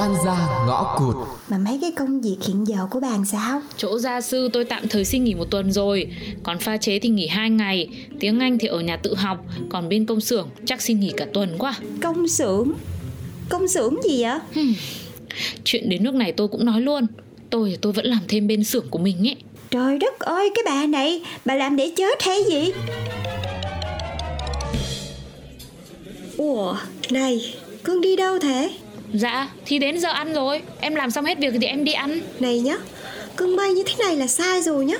oan gia ngõ cụt. Mà mấy cái công việc hiện giờ của bạn sao? Chỗ gia sư tôi tạm thời xin nghỉ một tuần rồi. Còn pha chế thì nghỉ hai ngày. Tiếng Anh thì ở nhà tự học. Còn bên công xưởng chắc xin nghỉ cả tuần quá. Công xưởng? Công xưởng gì vậy? Chuyện đến nước này tôi cũng nói luôn. Tôi tôi vẫn làm thêm bên xưởng của mình ấy. Trời đất ơi cái bà này Bà làm để chết hay gì? Ủa Này Cưng đi đâu thế Dạ thì đến giờ ăn rồi. Em làm xong hết việc thì em đi ăn. Này nhá Cưng may như thế này là sai rồi nhá.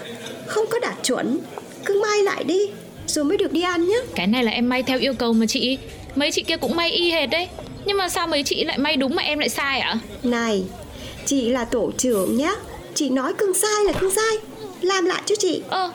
Không có đạt chuẩn. Cưng may lại đi Rồi mới được đi ăn nhá. Cái này là em may theo yêu cầu mà chị. Mấy chị kia cũng may y hệt đấy. Nhưng mà sao mấy chị lại may đúng mà em lại sai ạ? Này Chị là tổ trưởng nhá. Chị nói cưng sai là cưng sai. Làm lại cho chị. Ơ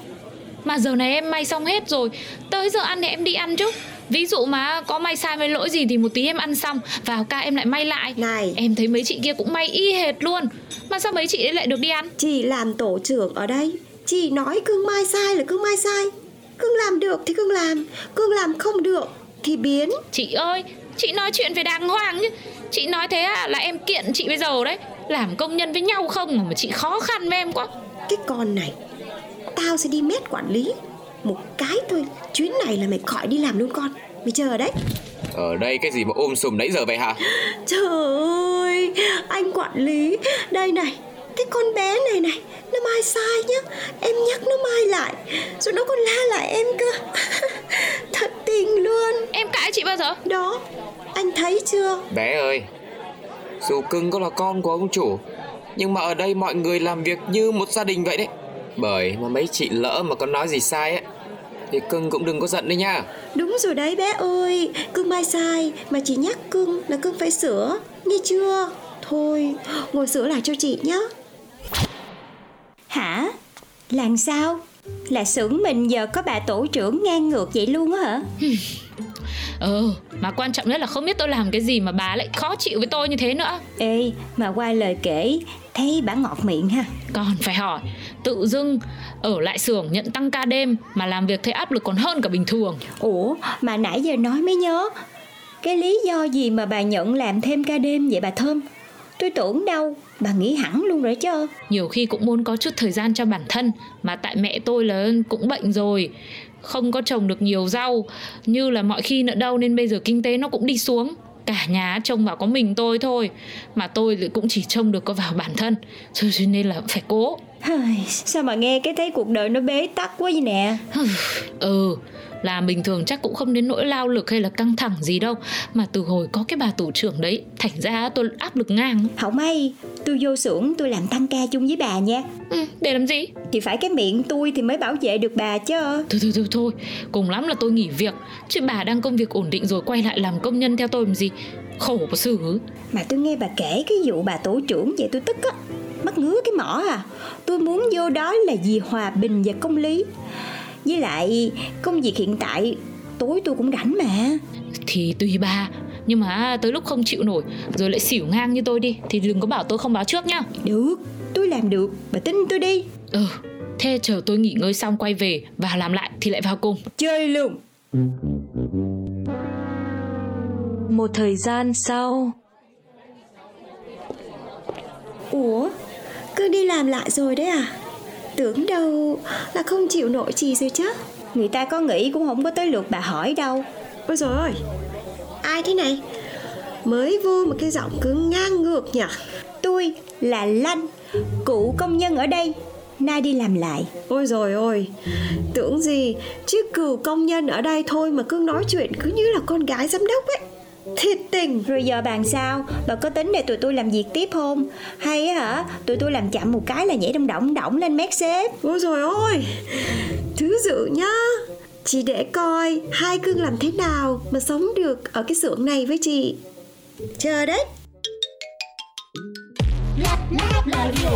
Mà giờ này em may xong hết rồi. Tới giờ ăn thì em đi ăn chứ Ví dụ mà có may sai may lỗi gì thì một tí em ăn xong. Vào ca em lại may lại. Này. Em thấy mấy chị kia cũng may y hệt luôn. Mà sao mấy chị ấy lại được đi ăn? Chị làm tổ trưởng ở đây. Chị nói cưng mai sai là cưng mai sai. Cưng làm được thì cưng làm. Cưng làm không được thì biến. Chị ơi Chị nói chuyện về đàng hoàng chứ. Chị nói thế à, là em kiện chị bây giờ đấy. Làm công nhân với nhau không mà chị khó khăn với em quá. Cái con này Tao sẽ đi mét quản lý Một cái thôi. Chuyến này là mày khỏi đi làm luôn con. Mày chờ đấy. Ở đây cái gì mà ôm sùm nãy giờ vậy hả? Trời ơi Anh quản lý. Đây này Cái con bé này này Nó mai sai nhá. Em nhắc nó mai lại Rồi nó còn la lại em cơ. Thật tình luôn. Em cãi chị bao giờ? Đó Anh thấy chưa? Bé ơi Dù cưng có là con của ông chủ Nhưng mà ở đây mọi người làm việc như một gia đình vậy đấy. Bởi mà mấy chị lỡ mà có nói gì sai ấy Thì cưng cũng đừng có giận đấy nha. Đúng rồi đấy bé ơi Cưng mai sai Mà chỉ nhắc cưng là cưng phải sửa Nghe chưa? Thôi ngồi sửa lại cho chị nhé Hả? Làm sao? Là xưởng mình giờ có bà tổ trưởng ngang ngược vậy luôn á hả Ừ Mà quan trọng nhất là không biết tôi làm cái gì Mà bà lại khó chịu với tôi như thế nữa. Ê mà qua lời kể Thấy bà ngọt miệng ha. Còn phải hỏi Tự dưng ở lại xưởng nhận tăng ca đêm Mà làm việc thấy áp lực còn hơn cả bình thường. Ủa mà nãy giờ nói mới nhớ Cái lý do gì mà bà nhận làm thêm ca đêm vậy bà Thơm Tôi tưởng đâu Bà nghỉ hẳn luôn rồi chứ. Nhiều khi cũng muốn có chút thời gian cho bản thân Mà tại mẹ tôi là cũng bệnh rồi Không có trồng được nhiều rau Như là mọi khi nữa đâu Nên bây giờ kinh tế nó cũng đi xuống. Cả nhà trông vào có mình tôi thôi Mà tôi thì cũng chỉ trông được có vào bản thân Cho nên là phải cố. Sao mà nghe cái thấy cuộc đời nó bế tắc quá vậy nè? Ừ là bình thường chắc cũng không đến nỗi lao lực hay là căng thẳng gì đâu. Mà từ hồi có cái bà tổ trưởng đấy Thành ra tôi áp lực ngang. Không may Tôi vô xưởng tôi làm tăng ca chung với bà nha. Ừ, Để làm gì? Thì phải cái miệng tôi thì mới bảo vệ được bà chứ. Thôi thôi thôi thôi. Cùng lắm là tôi nghỉ việc. Chứ bà đang công việc ổn định rồi quay lại làm công nhân theo tôi làm gì? Khổ có xử Mà tôi nghe bà kể cái vụ bà tổ trưởng vậy tôi tức á. Mắt ngứa cái mỏ à. Tôi muốn vô đó là vì hòa bình và công lý với lại công việc hiện tại tối tôi cũng rảnh mà. Thì tùy bà Nhưng mà tới lúc không chịu nổi Rồi lại xỉu ngang như tôi đi Thì đừng có bảo tôi không báo trước nhá. Được tôi làm được Bà tin tôi đi. Ừ Thế chờ tôi nghỉ ngơi xong quay về Và làm lại thì lại vào cùng. Chơi luôn. Một thời gian sau. Ủa Cứ đi làm lại rồi đấy à Tưởng đâu là không chịu nổi gì rồi chứ. Người ta có nghĩ cũng không có tới lượt bà hỏi đâu. Ôi rồi ơi. Ai thế này? Mới vô một cái giọng cứ ngang ngược nhỉ? Tôi là Lanh Cụ công nhân ở đây. Nay đi làm lại. Ôi rồi ôi Tưởng gì Chứ cựu công nhân ở đây thôi Mà cứ nói chuyện cứ như là con gái giám đốc ấy Thiệt tình. Rồi giờ bàn sao? Bà có tính để tụi tôi làm việc tiếp không? Hay hả? Tụi tôi làm chậm một cái là nhảy đông động động lên mét xếp. Ôi rồi ôi! Thứ dự nhá. Chỉ để coi hai cưng làm thế nào Mà sống được ở cái xưởng này với chị. Chờ đấy. Lab Lab Radio